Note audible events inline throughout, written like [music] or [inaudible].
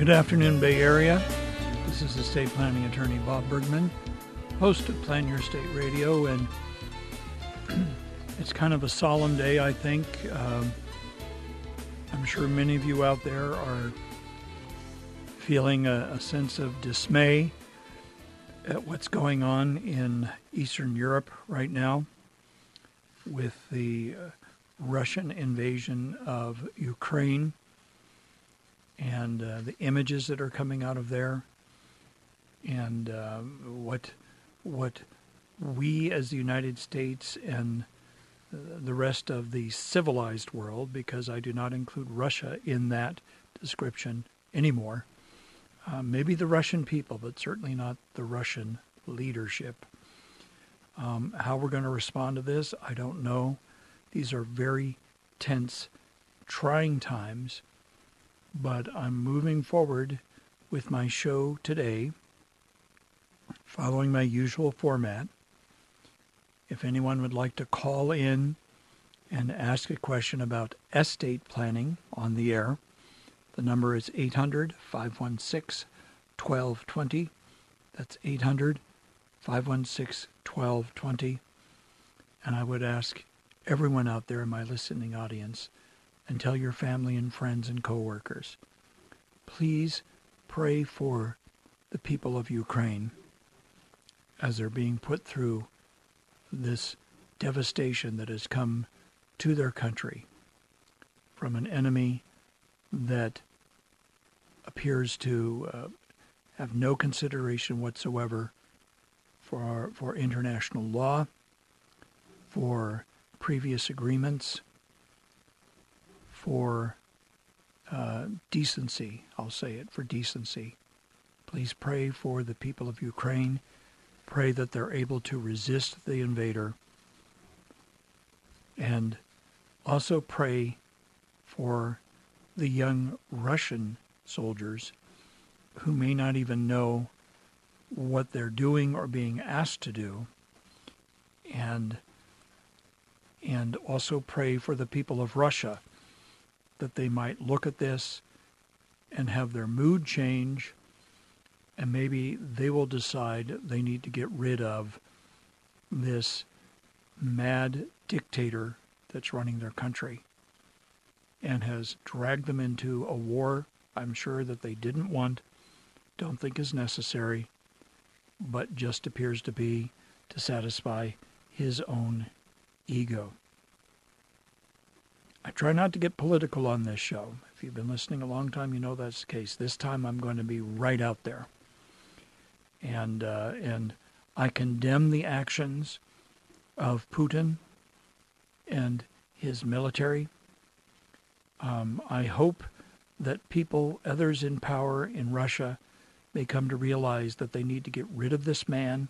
Good afternoon, Bay Area. This is estate planning attorney Bob Bergman, host of Plan Your Estate Radio, and [clears throat] it's kind of a solemn day, I think. Um, I'm sure many of you out there are feeling a, a sense of dismay at what's going on in Eastern Europe right now with the uh, Russian invasion of Ukraine and uh, the images that are coming out of there, and uh, what what we as the United States and the rest of the civilized world, because I do not include Russia in that description anymore. Uh, maybe the Russian people, but certainly not the Russian leadership. Um, how we're going to respond to this, I don't know. These are very tense, trying times but I'm moving forward with my show today, following my usual format. If anyone would like to call in and ask a question about estate planning on the air, the number is 800 516 1220. That's 800 516 1220. And I would ask everyone out there in my listening audience and tell your family and friends and coworkers. Please pray for the people of Ukraine as they're being put through this devastation that has come to their country from an enemy that appears to uh, have no consideration whatsoever for for international law, for previous agreements, for uh, decency. I'll say it for decency. Please pray for the people of Ukraine. Pray that they're able to resist the invader. And also pray for the young Russian soldiers who may not even know what they're doing or being asked to do. And and also pray for the people of Russia that they might look at this and have their mood change, and maybe they will decide they need to get rid of this mad dictator that's running their country and has dragged them into a war I'm sure that they didn't want, don't think is necessary, but just appears to be to satisfy his own ego. I try not to get political on this show. If you've been listening a long time, you know that's the case. This time I'm going to be right out there. And, uh, and I condemn the actions of Putin and his military. Um, I hope that people, others in power in Russia, may come to realize that they need to get rid of this man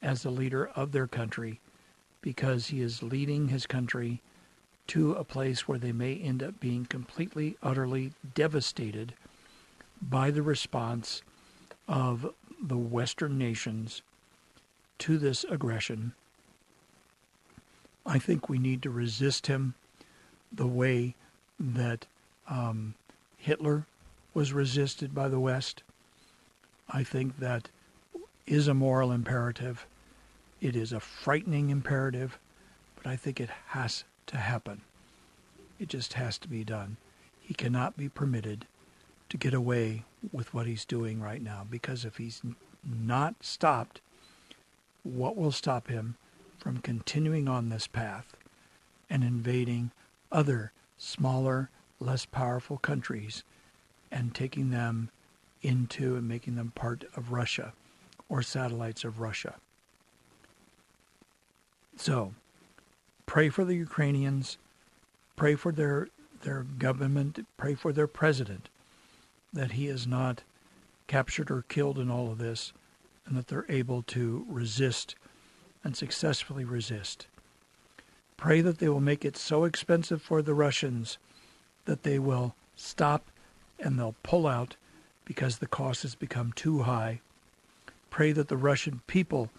as the leader of their country because he is leading his country to a place where they may end up being completely, utterly devastated by the response of the Western nations to this aggression. I think we need to resist him the way that um, Hitler was resisted by the West. I think that is a moral imperative. It is a frightening imperative but I think it has to happen. It just has to be done. He cannot be permitted to get away with what he's doing right now because if he's not stopped, what will stop him from continuing on this path and invading other smaller, less powerful countries and taking them into and making them part of Russia or satellites of Russia. So, pray for the Ukrainians, pray for their their government, pray for their president that he is not captured or killed in all of this and that they're able to resist and successfully resist. Pray that they will make it so expensive for the Russians that they will stop and they'll pull out because the cost has become too high. Pray that the Russian people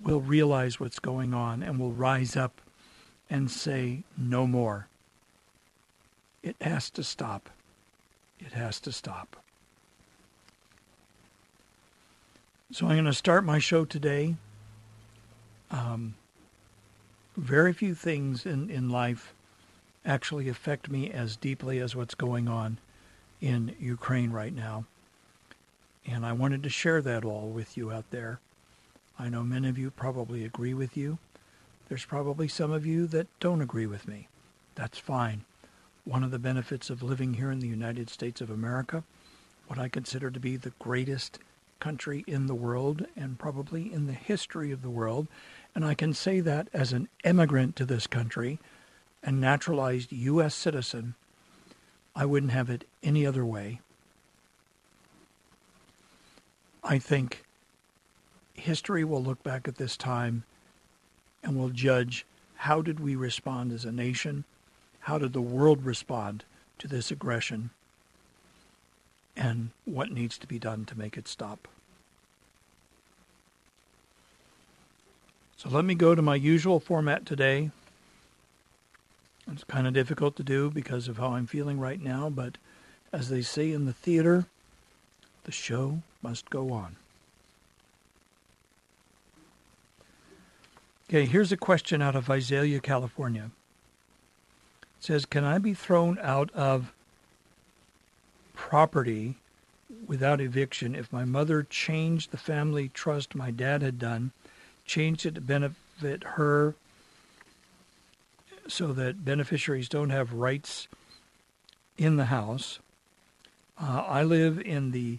will realize what's going on and will rise up and say no more. It has to stop. It has to stop. So I'm going to start my show today. Um, very few things in, in life actually affect me as deeply as what's going on in Ukraine right now. And I wanted to share that all with you out there. I know many of you probably agree with you. There's probably some of you that don't agree with me. That's fine. One of the benefits of living here in the United States of America, what I consider to be the greatest country in the world and probably in the history of the world, and I can say that as an immigrant to this country, a naturalized U.S. citizen, I wouldn't have it any other way. I think history will look back at this time and will judge how did we respond as a nation? How did the world respond to this aggression? And what needs to be done to make it stop? So let me go to my usual format today. It's kind of difficult to do because of how I'm feeling right now, but as they say in the theater, the show must go on. Okay, here's a question out of Visalia, California. It says, Can I be thrown out of property without eviction if my mother changed the family trust my dad had done, changed it to benefit her so that beneficiaries don't have rights in the house? Uh, I live in the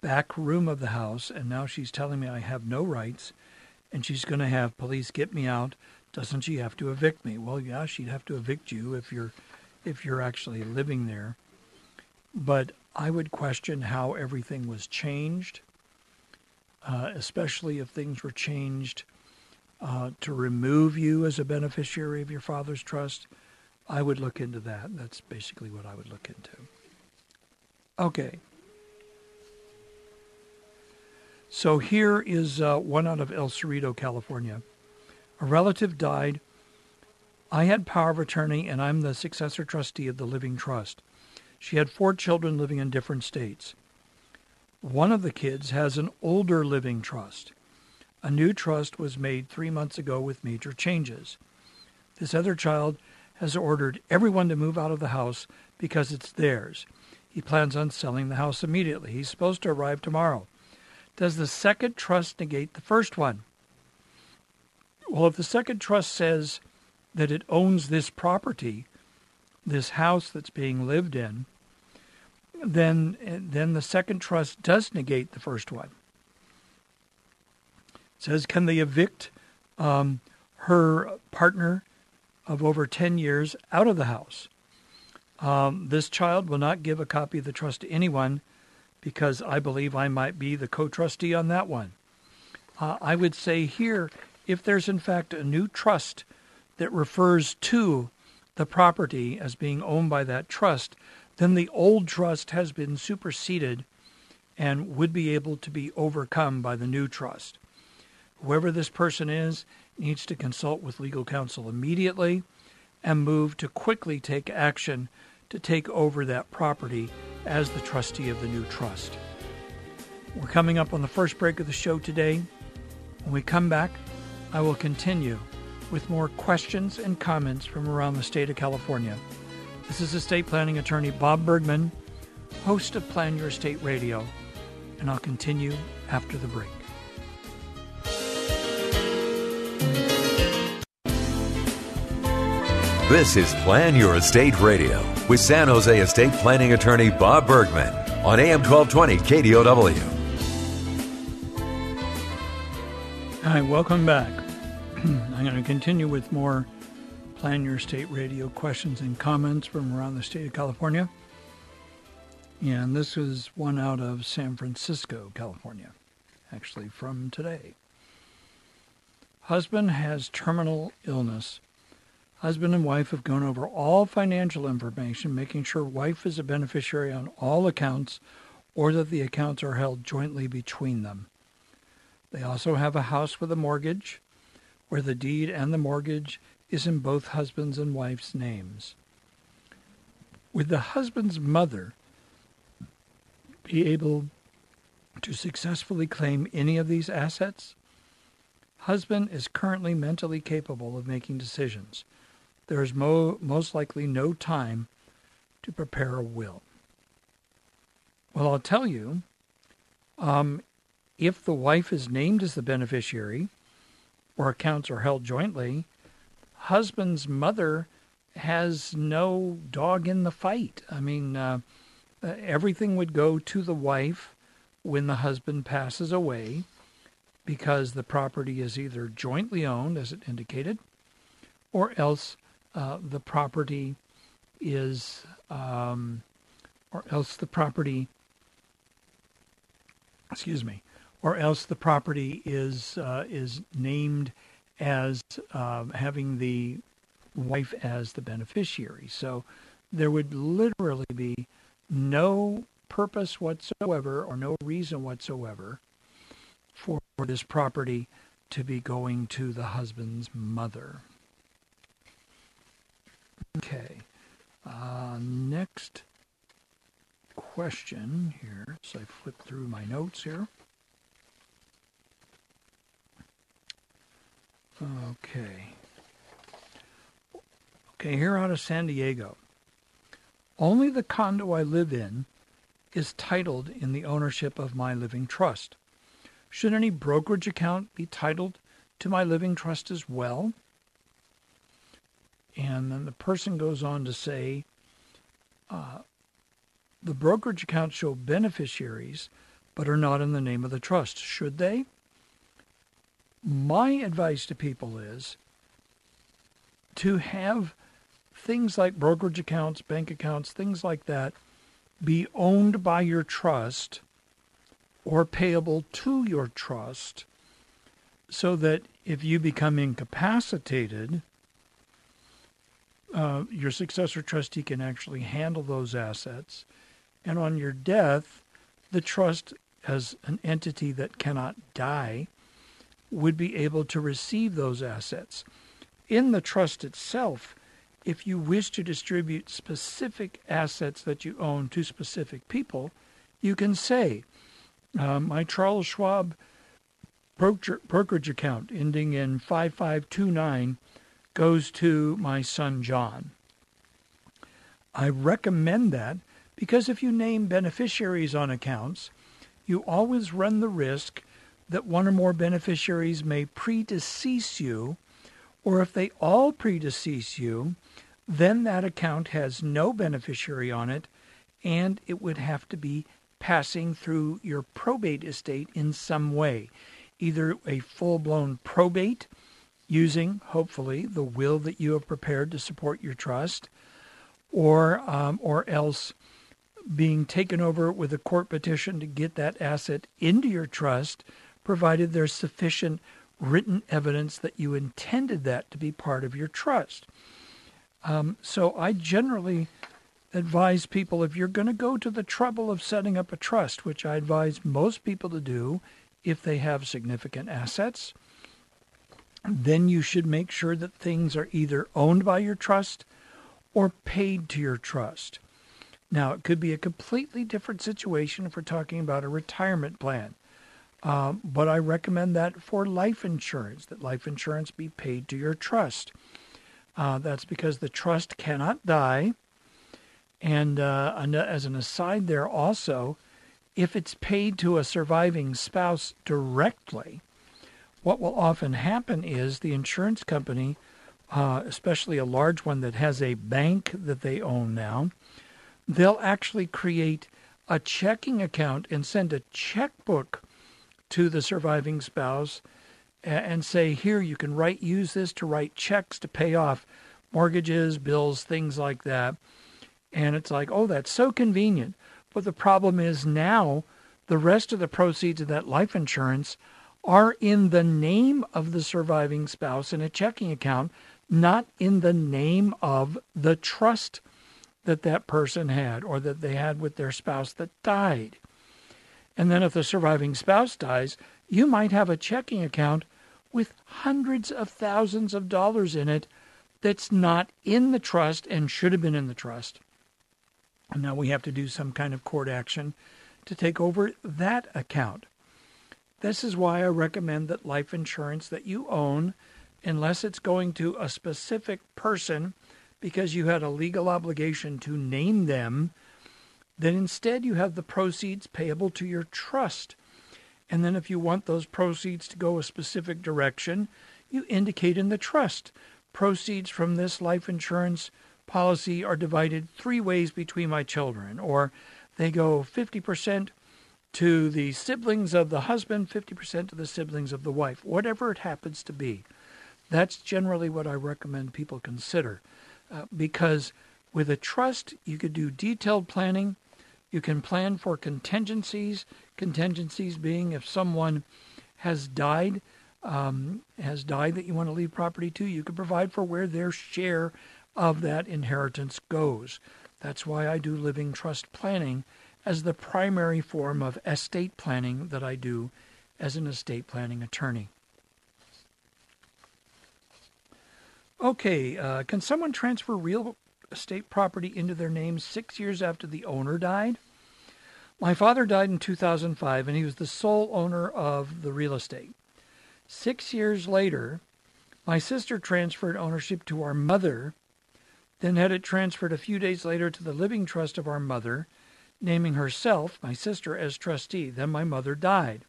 back room of the house, and now she's telling me I have no rights and she's going to have police get me out. Doesn't she have to evict me? Well, yeah, she'd have to evict you if you're if you're actually living there. But I would question how everything was changed, uh, especially if things were changed uh, to remove you as a beneficiary of your father's trust. I would look into that. That's basically what I would look into. Okay. So here is uh, one out of El Cerrito, California. A relative died. I had power of attorney, and I'm the successor trustee of the living trust. She had four children living in different states. One of the kids has an older living trust. A new trust was made three months ago with major changes. This other child has ordered everyone to move out of the house because it's theirs. He plans on selling the house immediately. He's supposed to arrive tomorrow. Does the second trust negate the first one? Well, if the second trust says that it owns this property, this house that's being lived in, then then the second trust does negate the first one. It says, can they evict um, her partner of over 10 years out of the house? Um, this child will not give a copy of the trust to anyone because I believe I might be the co trustee on that one. Uh, I would say here, if there's in fact a new trust that refers to the property as being owned by that trust, then the old trust has been superseded and would be able to be overcome by the new trust. Whoever this person is needs to consult with legal counsel immediately and move to quickly take action to take over that property as the trustee of the new trust. We're coming up on the first break of the show today. When we come back, I will continue with more questions and comments from around the state of California. This is estate planning attorney Bob Bergman, host of Plan Your Estate Radio, and I'll continue after the break. This is Plan Your Estate Radio with San Jose estate planning attorney Bob Bergman on AM 1220 KDOW. Hi, welcome back. [clears throat] I'm going to continue with more Plan Your Estate Radio questions and comments from around the state of California. And this is one out of San Francisco, California, actually from today. Husband has terminal illness Husband and wife have gone over all financial information, making sure wife is a beneficiary on all accounts or that the accounts are held jointly between them. They also have a house with a mortgage where the deed and the mortgage is in both husband's and wife's names. Would the husband's mother be able to successfully claim any of these assets? Husband is currently mentally capable of making decisions there is mo- most likely no time to prepare a will. Well, I'll tell you, um, if the wife is named as the beneficiary or accounts are held jointly, husband's mother has no dog in the fight. I mean, uh, uh everything would go to the wife when the husband passes away because the property is either jointly owned, as it indicated, or else uh, the property is, um, or else the property, excuse me, or else the property is uh, is named as uh, having the wife as the beneficiary. So there would literally be no purpose whatsoever or no reason whatsoever for this property to be going to the husband's mother. Okay. Uh, next question here. So I flip through my notes here. Okay. Okay, here out of San Diego. Only the condo I live in is titled in the ownership of my living trust. Should any brokerage account be titled to my living trust as well? And then the person goes on to say, uh, the brokerage accounts show beneficiaries, but are not in the name of the trust. Should they? My advice to people is to have things like brokerage accounts, bank accounts, things like that be owned by your trust or payable to your trust so that if you become incapacitated, uh, your successor trustee can actually handle those assets. And on your death, the trust, as an entity that cannot die, would be able to receive those assets. In the trust itself, if you wish to distribute specific assets that you own to specific people, you can say, uh, my Charles Schwab brokerage account ending in 5529 goes to my son John. I recommend that because if you name beneficiaries on accounts, you always run the risk that one or more beneficiaries may predecease you, or if they all predecease you, then that account has no beneficiary on it, and it would have to be passing through your probate estate in some way, either a full blown probate using, hopefully, the will that you have prepared to support your trust, or um, or else being taken over with a court petition to get that asset into your trust, provided there's sufficient written evidence that you intended that to be part of your trust. Um, so I generally advise people if you're going to go to the trouble of setting up a trust, which I advise most people to do if they have significant assets, then you should make sure that things are either owned by your trust or paid to your trust. Now, it could be a completely different situation if we're talking about a retirement plan. Uh, but I recommend that for life insurance, that life insurance be paid to your trust. Uh, that's because the trust cannot die. And uh, as an aside, there also, if it's paid to a surviving spouse directly, what will often happen is the insurance company, uh, especially a large one that has a bank that they own now, they'll actually create a checking account and send a checkbook to the surviving spouse and say, here, you can write, use this to write checks to pay off mortgages, bills, things like that. And it's like, oh, that's so convenient. But the problem is now the rest of the proceeds of that life insurance are in the name of the surviving spouse in a checking account, not in the name of the trust that that person had or that they had with their spouse that died. And then if the surviving spouse dies, you might have a checking account with hundreds of thousands of dollars in it that's not in the trust and should have been in the trust. And now we have to do some kind of court action to take over that account. This is why I recommend that life insurance that you own, unless it's going to a specific person because you had a legal obligation to name them, then instead you have the proceeds payable to your trust. And then if you want those proceeds to go a specific direction, you indicate in the trust. Proceeds from this life insurance policy are divided three ways between my children, or they go 50% to the siblings of the husband, 50% to the siblings of the wife, whatever it happens to be. That's generally what I recommend people consider. Uh, because with a trust, you could do detailed planning. You can plan for contingencies, contingencies being if someone has died, um, has died that you want to leave property to, you can provide for where their share of that inheritance goes. That's why I do living trust planning as the primary form of estate planning that I do as an estate planning attorney. Okay, uh, can someone transfer real estate property into their name six years after the owner died? My father died in 2005 and he was the sole owner of the real estate. Six years later, my sister transferred ownership to our mother, then had it transferred a few days later to the living trust of our mother, naming herself, my sister, as trustee. Then my mother died.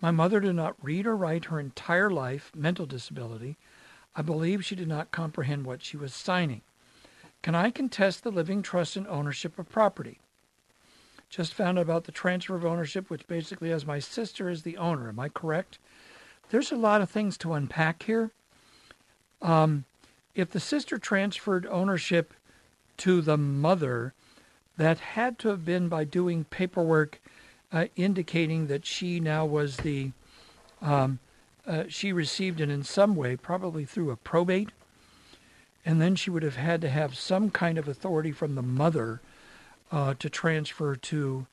My mother did not read or write her entire life, mental disability. I believe she did not comprehend what she was signing. Can I contest the living trust and ownership of property? Just found out about the transfer of ownership, which basically has my sister as the owner. Am I correct? There's a lot of things to unpack here. Um, if the sister transferred ownership to the mother, that had to have been by doing paperwork uh, indicating that she now was the, um, uh, she received it in some way, probably through a probate. And then she would have had to have some kind of authority from the mother uh, to transfer to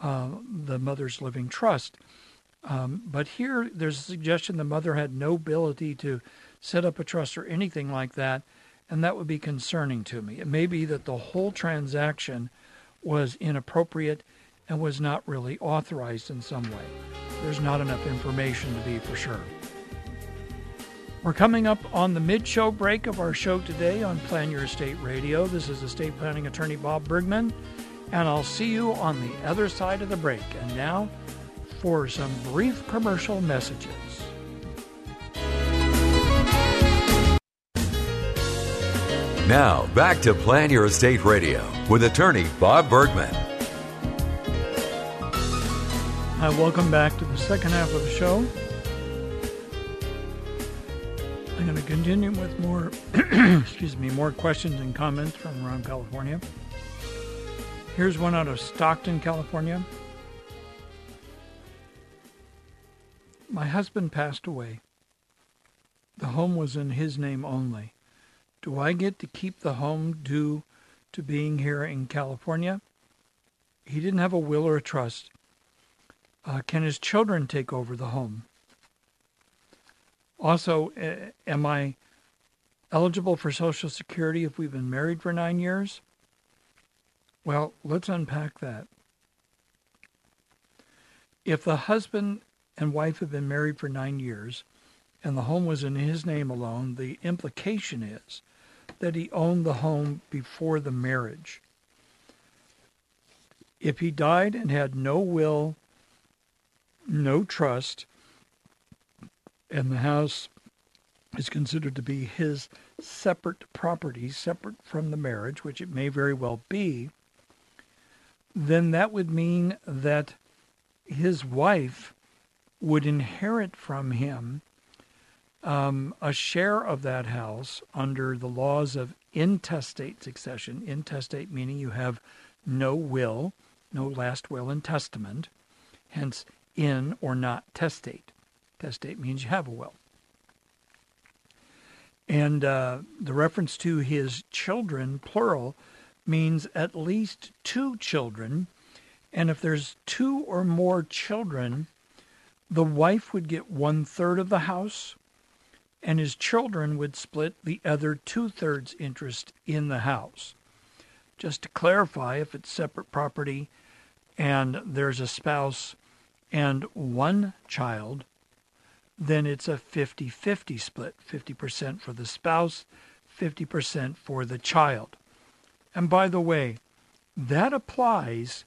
uh, the mother's living trust. Um, but here, there's a suggestion the mother had no ability to set up a trust or anything like that and that would be concerning to me. It may be that the whole transaction was inappropriate and was not really authorized in some way. There's not enough information to be for sure. We're coming up on the mid show break of our show today on Plan Your Estate Radio. This is estate planning attorney Bob Bergman, and I'll see you on the other side of the break. And now for some brief commercial messages. Now, back to Plan Your Estate Radio with attorney Bob Bergman. Hi, welcome back to the second half of the show. I'm going to continue with more, [clears throat] excuse me, more questions and comments from around California. Here's one out of Stockton, California. My husband passed away. The home was in his name only. Do I get to keep the home due to being here in California? He didn't have a will or a trust. Uh, can his children take over the home? Also, am I eligible for Social Security if we've been married for nine years? Well, let's unpack that. if the husband and wife have been married for nine years and the home was in his name alone, the implication is that he owned the home before the marriage. If he died and had no will, no trust, and the house is considered to be his separate property, separate from the marriage, which it may very well be, then that would mean that his wife would inherit from him um, a share of that house under the laws of intestate succession. Intestate meaning you have no will, no last will and testament, hence in or not testate. Testate means you have a will. And uh, the reference to his children, plural, means at least two children. And if there's two or more children, the wife would get one third of the house, and his children would split the other two thirds interest in the house. Just to clarify, if it's separate property and there's a spouse and one child, then it's a 50 50 split 50% for the spouse, 50% for the child. And by the way, that applies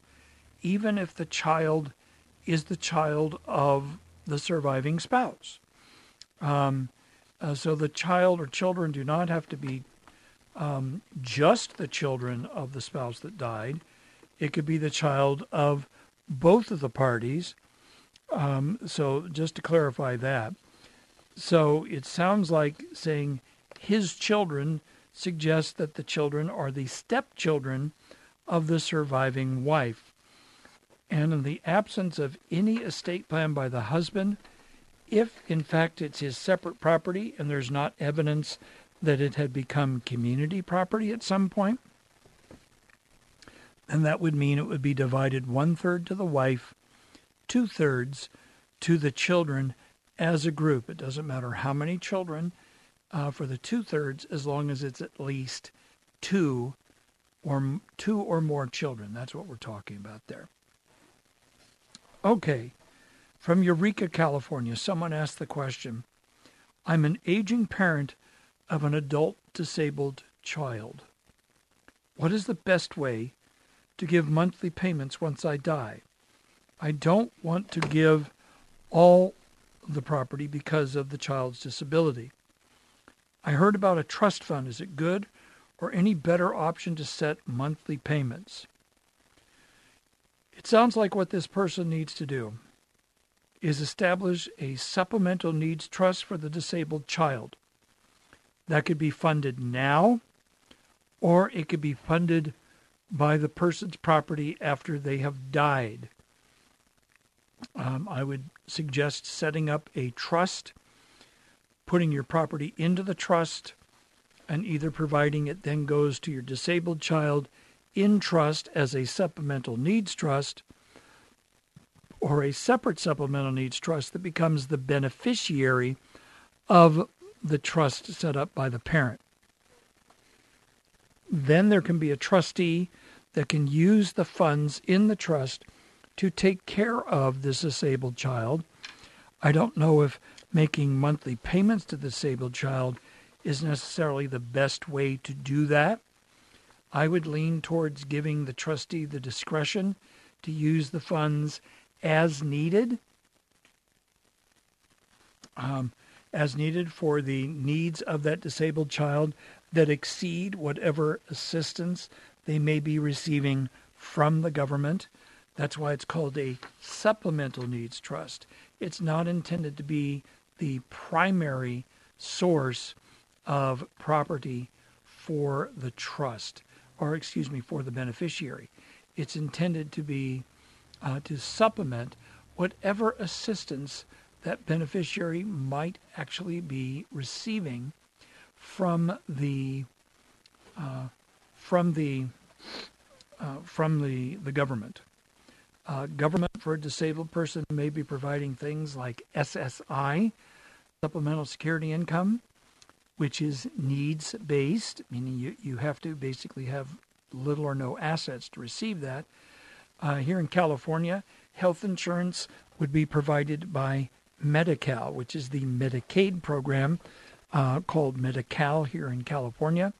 even if the child is the child of the surviving spouse. Um, uh, so the child or children do not have to be um, just the children of the spouse that died. It could be the child of both of the parties. Um, so just to clarify that. So it sounds like saying his children suggests that the children are the stepchildren of the surviving wife. And in the absence of any estate plan by the husband, if in fact it's his separate property and there's not evidence that it had become community property at some point, then that would mean it would be divided one third to the wife, two thirds to the children as a group. It doesn't matter how many children uh, for the two thirds as long as it's at least two or two or more children. That's what we're talking about there. Okay, from Eureka, California, someone asked the question I'm an aging parent of an adult disabled child. What is the best way to give monthly payments once I die? I don't want to give all the property because of the child's disability. I heard about a trust fund. Is it good or any better option to set monthly payments? It sounds like what this person needs to do is establish a supplemental needs trust for the disabled child. That could be funded now or it could be funded by the person's property after they have died. Um, I would suggest setting up a trust putting your property into the trust and either providing it then goes to your disabled child in trust as a supplemental needs trust or a separate supplemental needs trust that becomes the beneficiary of the trust set up by the parent. Then there can be a trustee that can use the funds in the trust to take care of this disabled child. I don't know if making monthly payments to the disabled child is necessarily the best way to do that. I would lean towards giving the trustee the discretion to use the funds as needed, um, as needed for the needs of that disabled child that exceed whatever assistance they may be receiving from the government. That's why it's called a supplemental needs trust. It's not intended to be the primary source of property for the trust, or excuse me, for the beneficiary. It's intended to be uh, to supplement whatever assistance that beneficiary might actually be receiving from the uh, from the uh, from the the government. Uh, government for a disabled person may be providing things like SSI, supplemental security income, which is needs based, meaning you, you have to basically have little or no assets to receive that. Uh, here in California, health insurance would be provided by Medi-Cal, which is the Medicaid program uh, called Medi-Cal here in California.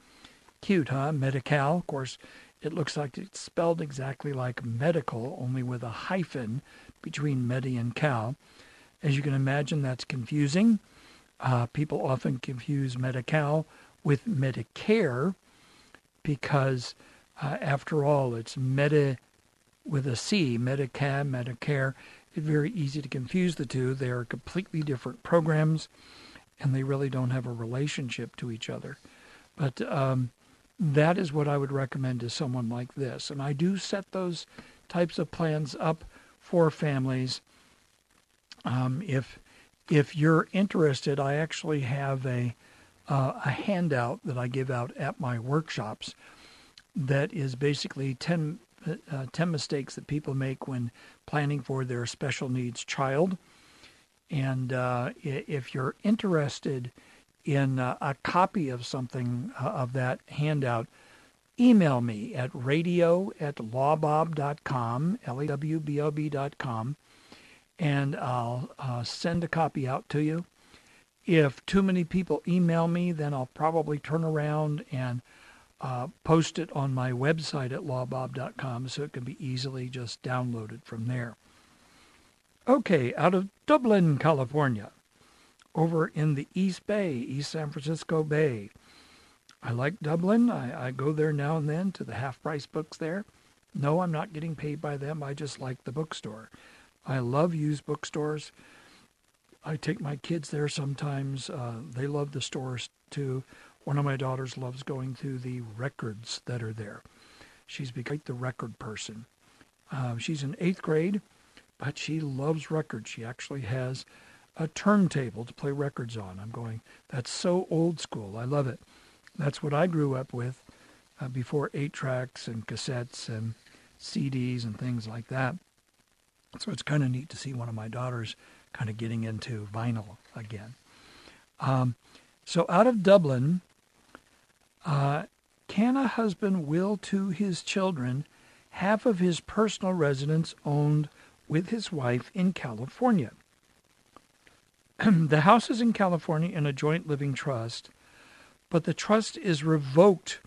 Cute, huh? Medi-Cal. Of course, it looks like it's spelled exactly like medical, only with a hyphen between Medi and Cal. As you can imagine, that's confusing. Uh, people often confuse Medi-Cal with Medicare because, uh, after all, it's Medi with a C, Medicare, Medicare. It's very easy to confuse the two. They are completely different programs, and they really don't have a relationship to each other. But um, that is what I would recommend to someone like this. And I do set those types of plans up for families. Um, if if you're interested, I actually have a uh, a handout that I give out at my workshops that is basically 10, uh, 10 mistakes that people make when planning for their special needs child. And uh, if you're interested in uh, a copy of something uh, of that handout, email me at radio at lawbob.com, L-A-W-B-O-B.com, and I'll uh, send a copy out to you. If too many people email me, then I'll probably turn around and uh, post it on my website at lawbob.com so it can be easily just downloaded from there. Okay, out of Dublin, California over in the East Bay, East San Francisco Bay. I like Dublin. I, I go there now and then to the half price books there. No, I'm not getting paid by them. I just like the bookstore. I love used bookstores. I take my kids there sometimes. Uh, they love the stores too. One of my daughters loves going to the records that are there. She's become the record person. Uh, she's in eighth grade, but she loves records. She actually has a turntable to play records on. I'm going, that's so old school. I love it. That's what I grew up with uh, before eight tracks and cassettes and CDs and things like that. So it's kind of neat to see one of my daughters kind of getting into vinyl again. Um, so out of Dublin, uh, can a husband will to his children half of his personal residence owned with his wife in California? [clears throat] the house is in California in a joint living trust, but the trust is revoked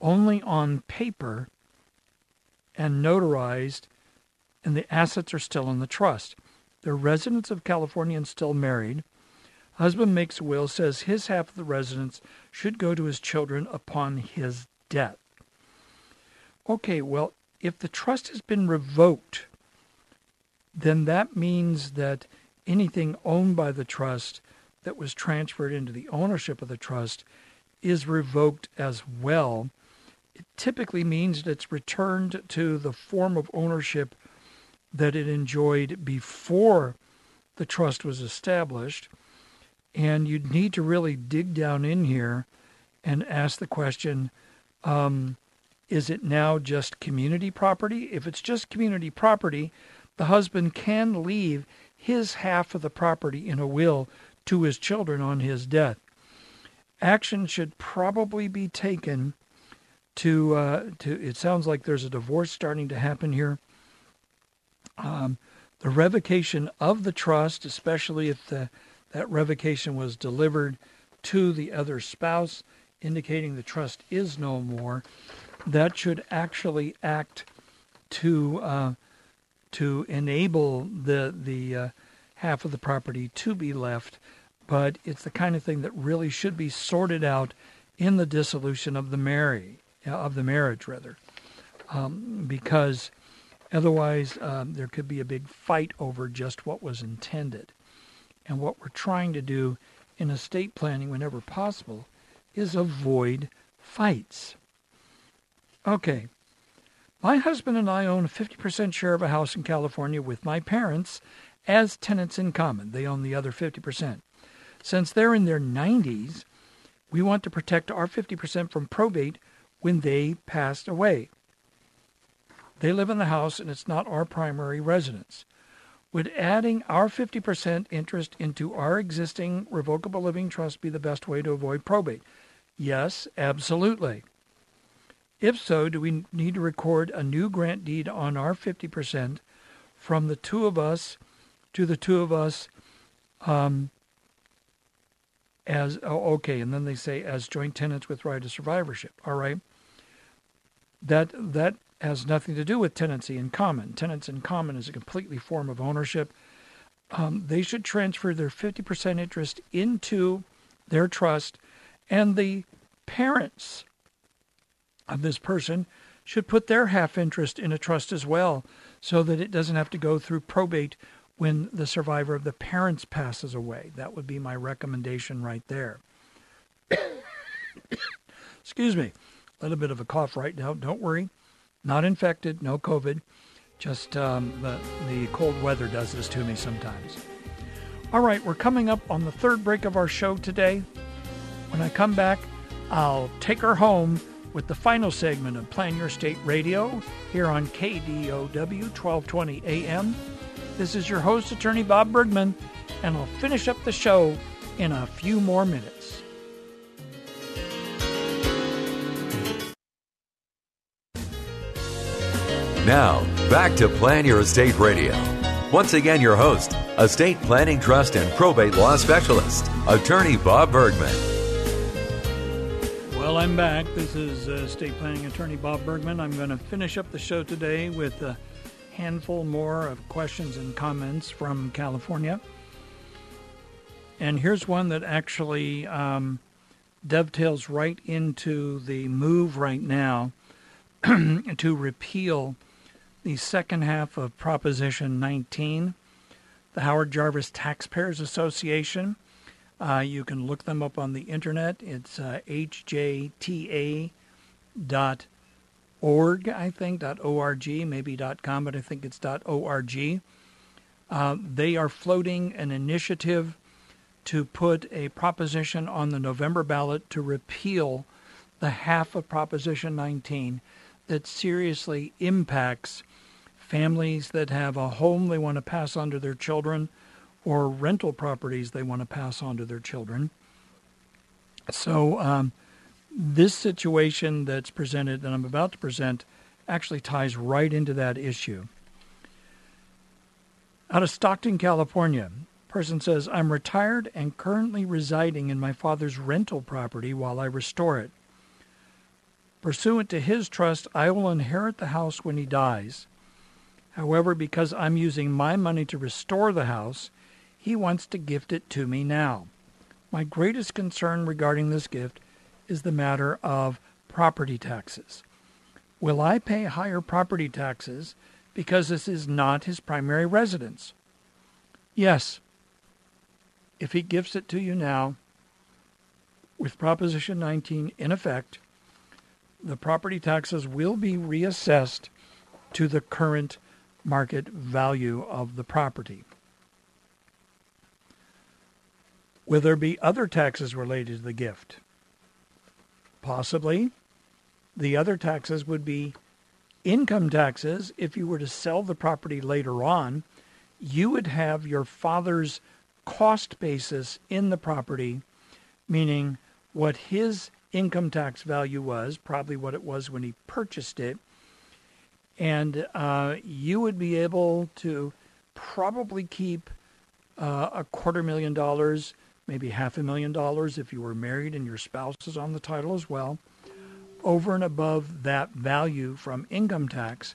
only on paper and notarized, and the assets are still in the trust. They're residents of California and still married. Husband makes a will, says his half of the residence should go to his children upon his death. Okay, well, if the trust has been revoked, then that means that anything owned by the trust that was transferred into the ownership of the trust is revoked as well. It typically means that it's returned to the form of ownership that it enjoyed before the trust was established. And you'd need to really dig down in here and ask the question um, is it now just community property? If it's just community property, the husband can leave his half of the property in a will to his children on his death. Action should probably be taken to uh, to. It sounds like there's a divorce starting to happen here. Um, the revocation of the trust, especially if the, that revocation was delivered to the other spouse, indicating the trust is no more, that should actually act to uh, to enable the the uh, half of the property to be left, but it's the kind of thing that really should be sorted out in the dissolution of the marry of the marriage rather, um, because otherwise um, there could be a big fight over just what was intended. And what we're trying to do in estate planning, whenever possible, is avoid fights. Okay, my husband and I own a 50% share of a house in California with my parents as tenants in common. They own the other 50%. Since they're in their 90s, we want to protect our 50% from probate when they passed away. They live in the house and it's not our primary residence. Would adding our 50% interest into our existing revocable living trust be the best way to avoid probate? Yes, absolutely. If so, do we need to record a new grant deed on our 50% from the two of us to the two of us um, as oh, okay, and then they say as joint tenants with right of survivorship. All right, that that has nothing to do with tenancy in common. Tenants in common is a completely form of ownership. Um, they should transfer their 50% interest into their trust, and the parents of this person should put their half interest in a trust as well so that it doesn't have to go through probate when the survivor of the parents passes away. That would be my recommendation right there. [coughs] Excuse me, a little bit of a cough right now. Don't worry, not infected, no COVID. Just um, the, the cold weather does this to me sometimes. All right, we're coming up on the third break of our show today. When I come back, I'll take her home with the final segment of Plan Your Estate Radio here on KDOW 1220 AM. This is your host, Attorney Bob Bergman, and I'll finish up the show in a few more minutes. Now, back to Plan Your Estate Radio. Once again, your host, estate planning, trust, and probate law specialist, Attorney Bob Bergman. Well, I'm back. This is uh, estate planning attorney Bob Bergman. I'm going to finish up the show today with a handful more of questions and comments from California. And here's one that actually um, dovetails right into the move right now [clears throat] to repeal the second half of Proposition 19, the Howard Jarvis Taxpayers Association. Uh, you can look them up on the internet. It's uh, hjta.org, I think, .org, maybe .com, but I think it's .org. Uh, they are floating an initiative to put a proposition on the November ballot to repeal the half of Proposition 19 that seriously impacts families that have a home they want to pass on to their children or rental properties they want to pass on to their children. So, um, this situation that's presented, that I'm about to present, actually ties right into that issue. Out of Stockton, California, person says, I'm retired and currently residing in my father's rental property while I restore it. Pursuant to his trust, I will inherit the house when he dies. However, because I'm using my money to restore the house, he wants to gift it to me now. My greatest concern regarding this gift is the matter of property taxes. Will I pay higher property taxes because this is not his primary residence? Yes. If he gifts it to you now, with Proposition 19 in effect, the property taxes will be reassessed to the current market value of the property. Will there be other taxes related to the gift? Possibly. The other taxes would be income taxes. If you were to sell the property later on, you would have your father's cost basis in the property, meaning what his income tax value was, probably what it was when he purchased it, and uh, you would be able to probably keep uh, a quarter million dollars maybe half a million dollars if you were married and your spouse is on the title as well, over and above that value from income tax.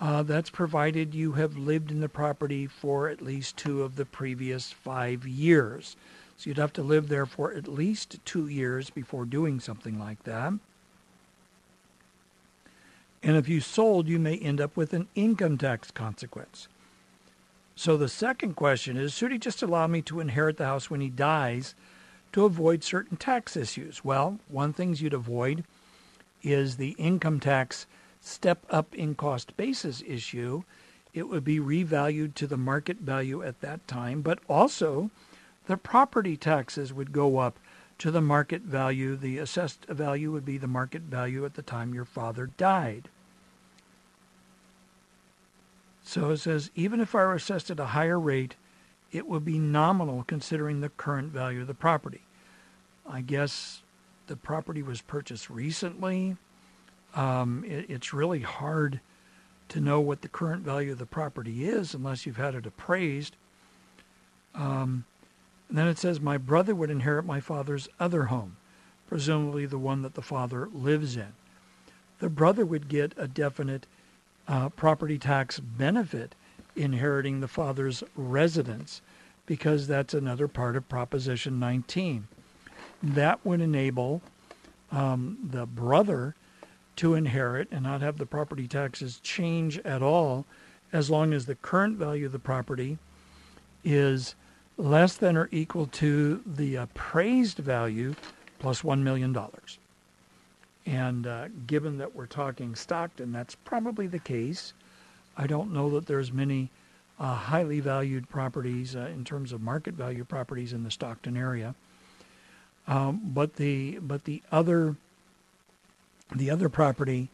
Uh, that's provided you have lived in the property for at least two of the previous five years. So you'd have to live there for at least two years before doing something like that. And if you sold, you may end up with an income tax consequence. So the second question is should he just allow me to inherit the house when he dies to avoid certain tax issues? Well, one thing you'd avoid is the income tax step up in cost basis issue. It would be revalued to the market value at that time, but also the property taxes would go up to the market value. The assessed value would be the market value at the time your father died. So it says, even if I were assessed at a higher rate, it would be nominal considering the current value of the property. I guess the property was purchased recently. Um, it, it's really hard to know what the current value of the property is unless you've had it appraised. Um, then it says, My brother would inherit my father's other home, presumably the one that the father lives in. The brother would get a definite uh, property tax benefit inheriting the father's residence because that's another part of Proposition 19. That would enable um, the brother to inherit and not have the property taxes change at all as long as the current value of the property is less than or equal to the appraised value plus $1 million. And uh, given that we're talking Stockton, that's probably the case. I don't know that there's many uh, highly valued properties uh, in terms of market value properties in the Stockton area. Um, but the but the other the other property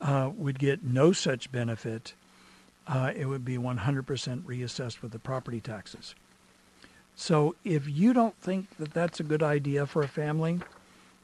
uh, would get no such benefit. Uh, it would be 100% reassessed with the property taxes. So if you don't think that that's a good idea for a family,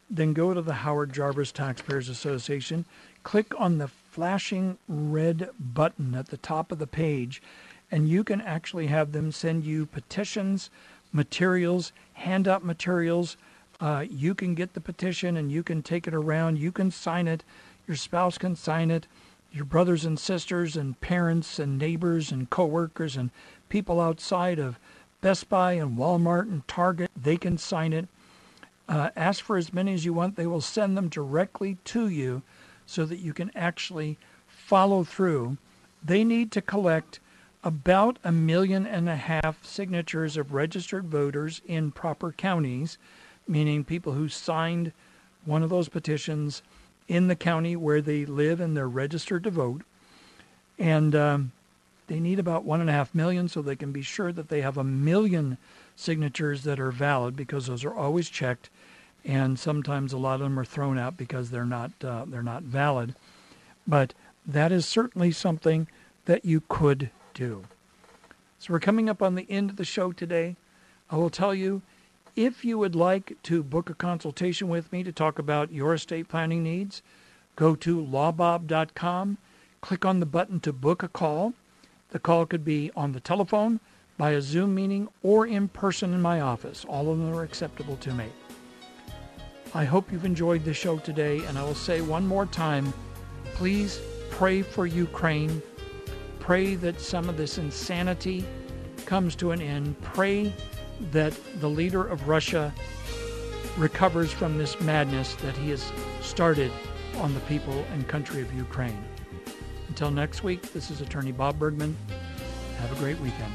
then go to the Howard Jarvis Taxpayers Association, click on the flashing red button at the top of the page, and you can actually have them send you petitions, materials, handout materials. Uh, you can get the petition and you can take it around. You can sign it. Your spouse can sign it. Your brothers and sisters and parents and neighbors and coworkers and people outside of Best Buy and Walmart and Target, they can sign it. Uh, ask for as many as you want. They will send them directly to you so that you can actually follow through. They need to collect about a million and a half signatures of registered voters in proper counties, meaning people who signed one of those petitions in the county where they live and they're registered to vote. And um, they need about one and a half million so they can be sure that they have a million signatures that are valid because those are always checked and sometimes a lot of them are thrown out because they're not uh, they're not valid but that is certainly something that you could do. So we're coming up on the end of the show today. I will tell you if you would like to book a consultation with me to talk about your estate planning needs, go to lawbob.com, click on the button to book a call. The call could be on the telephone, by a Zoom meeting, or in person in my office. All of them are acceptable to me. I hope you've enjoyed the show today, and I will say one more time please pray for Ukraine pray that some of this insanity comes to an end. Pray that the leader of Russia recovers from this madness that he has started on the people and country of Ukraine. Until next week, this is Attorney Bob Bergman. Have a great weekend.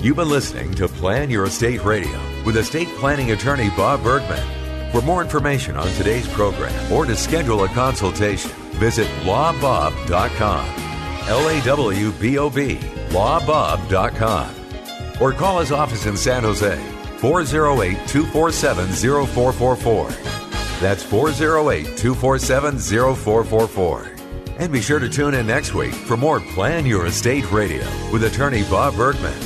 You've been listening to Plan Your Estate Radio with estate planning attorney Bob Bergman. For more information on today's program or to schedule a consultation, visit lawbob.com. L A W B O B, lawbob.com. Or call his office in San Jose, 408 247 0444. That's 408 247 0444. And be sure to tune in next week for more Plan Your Estate Radio with attorney Bob Bergman.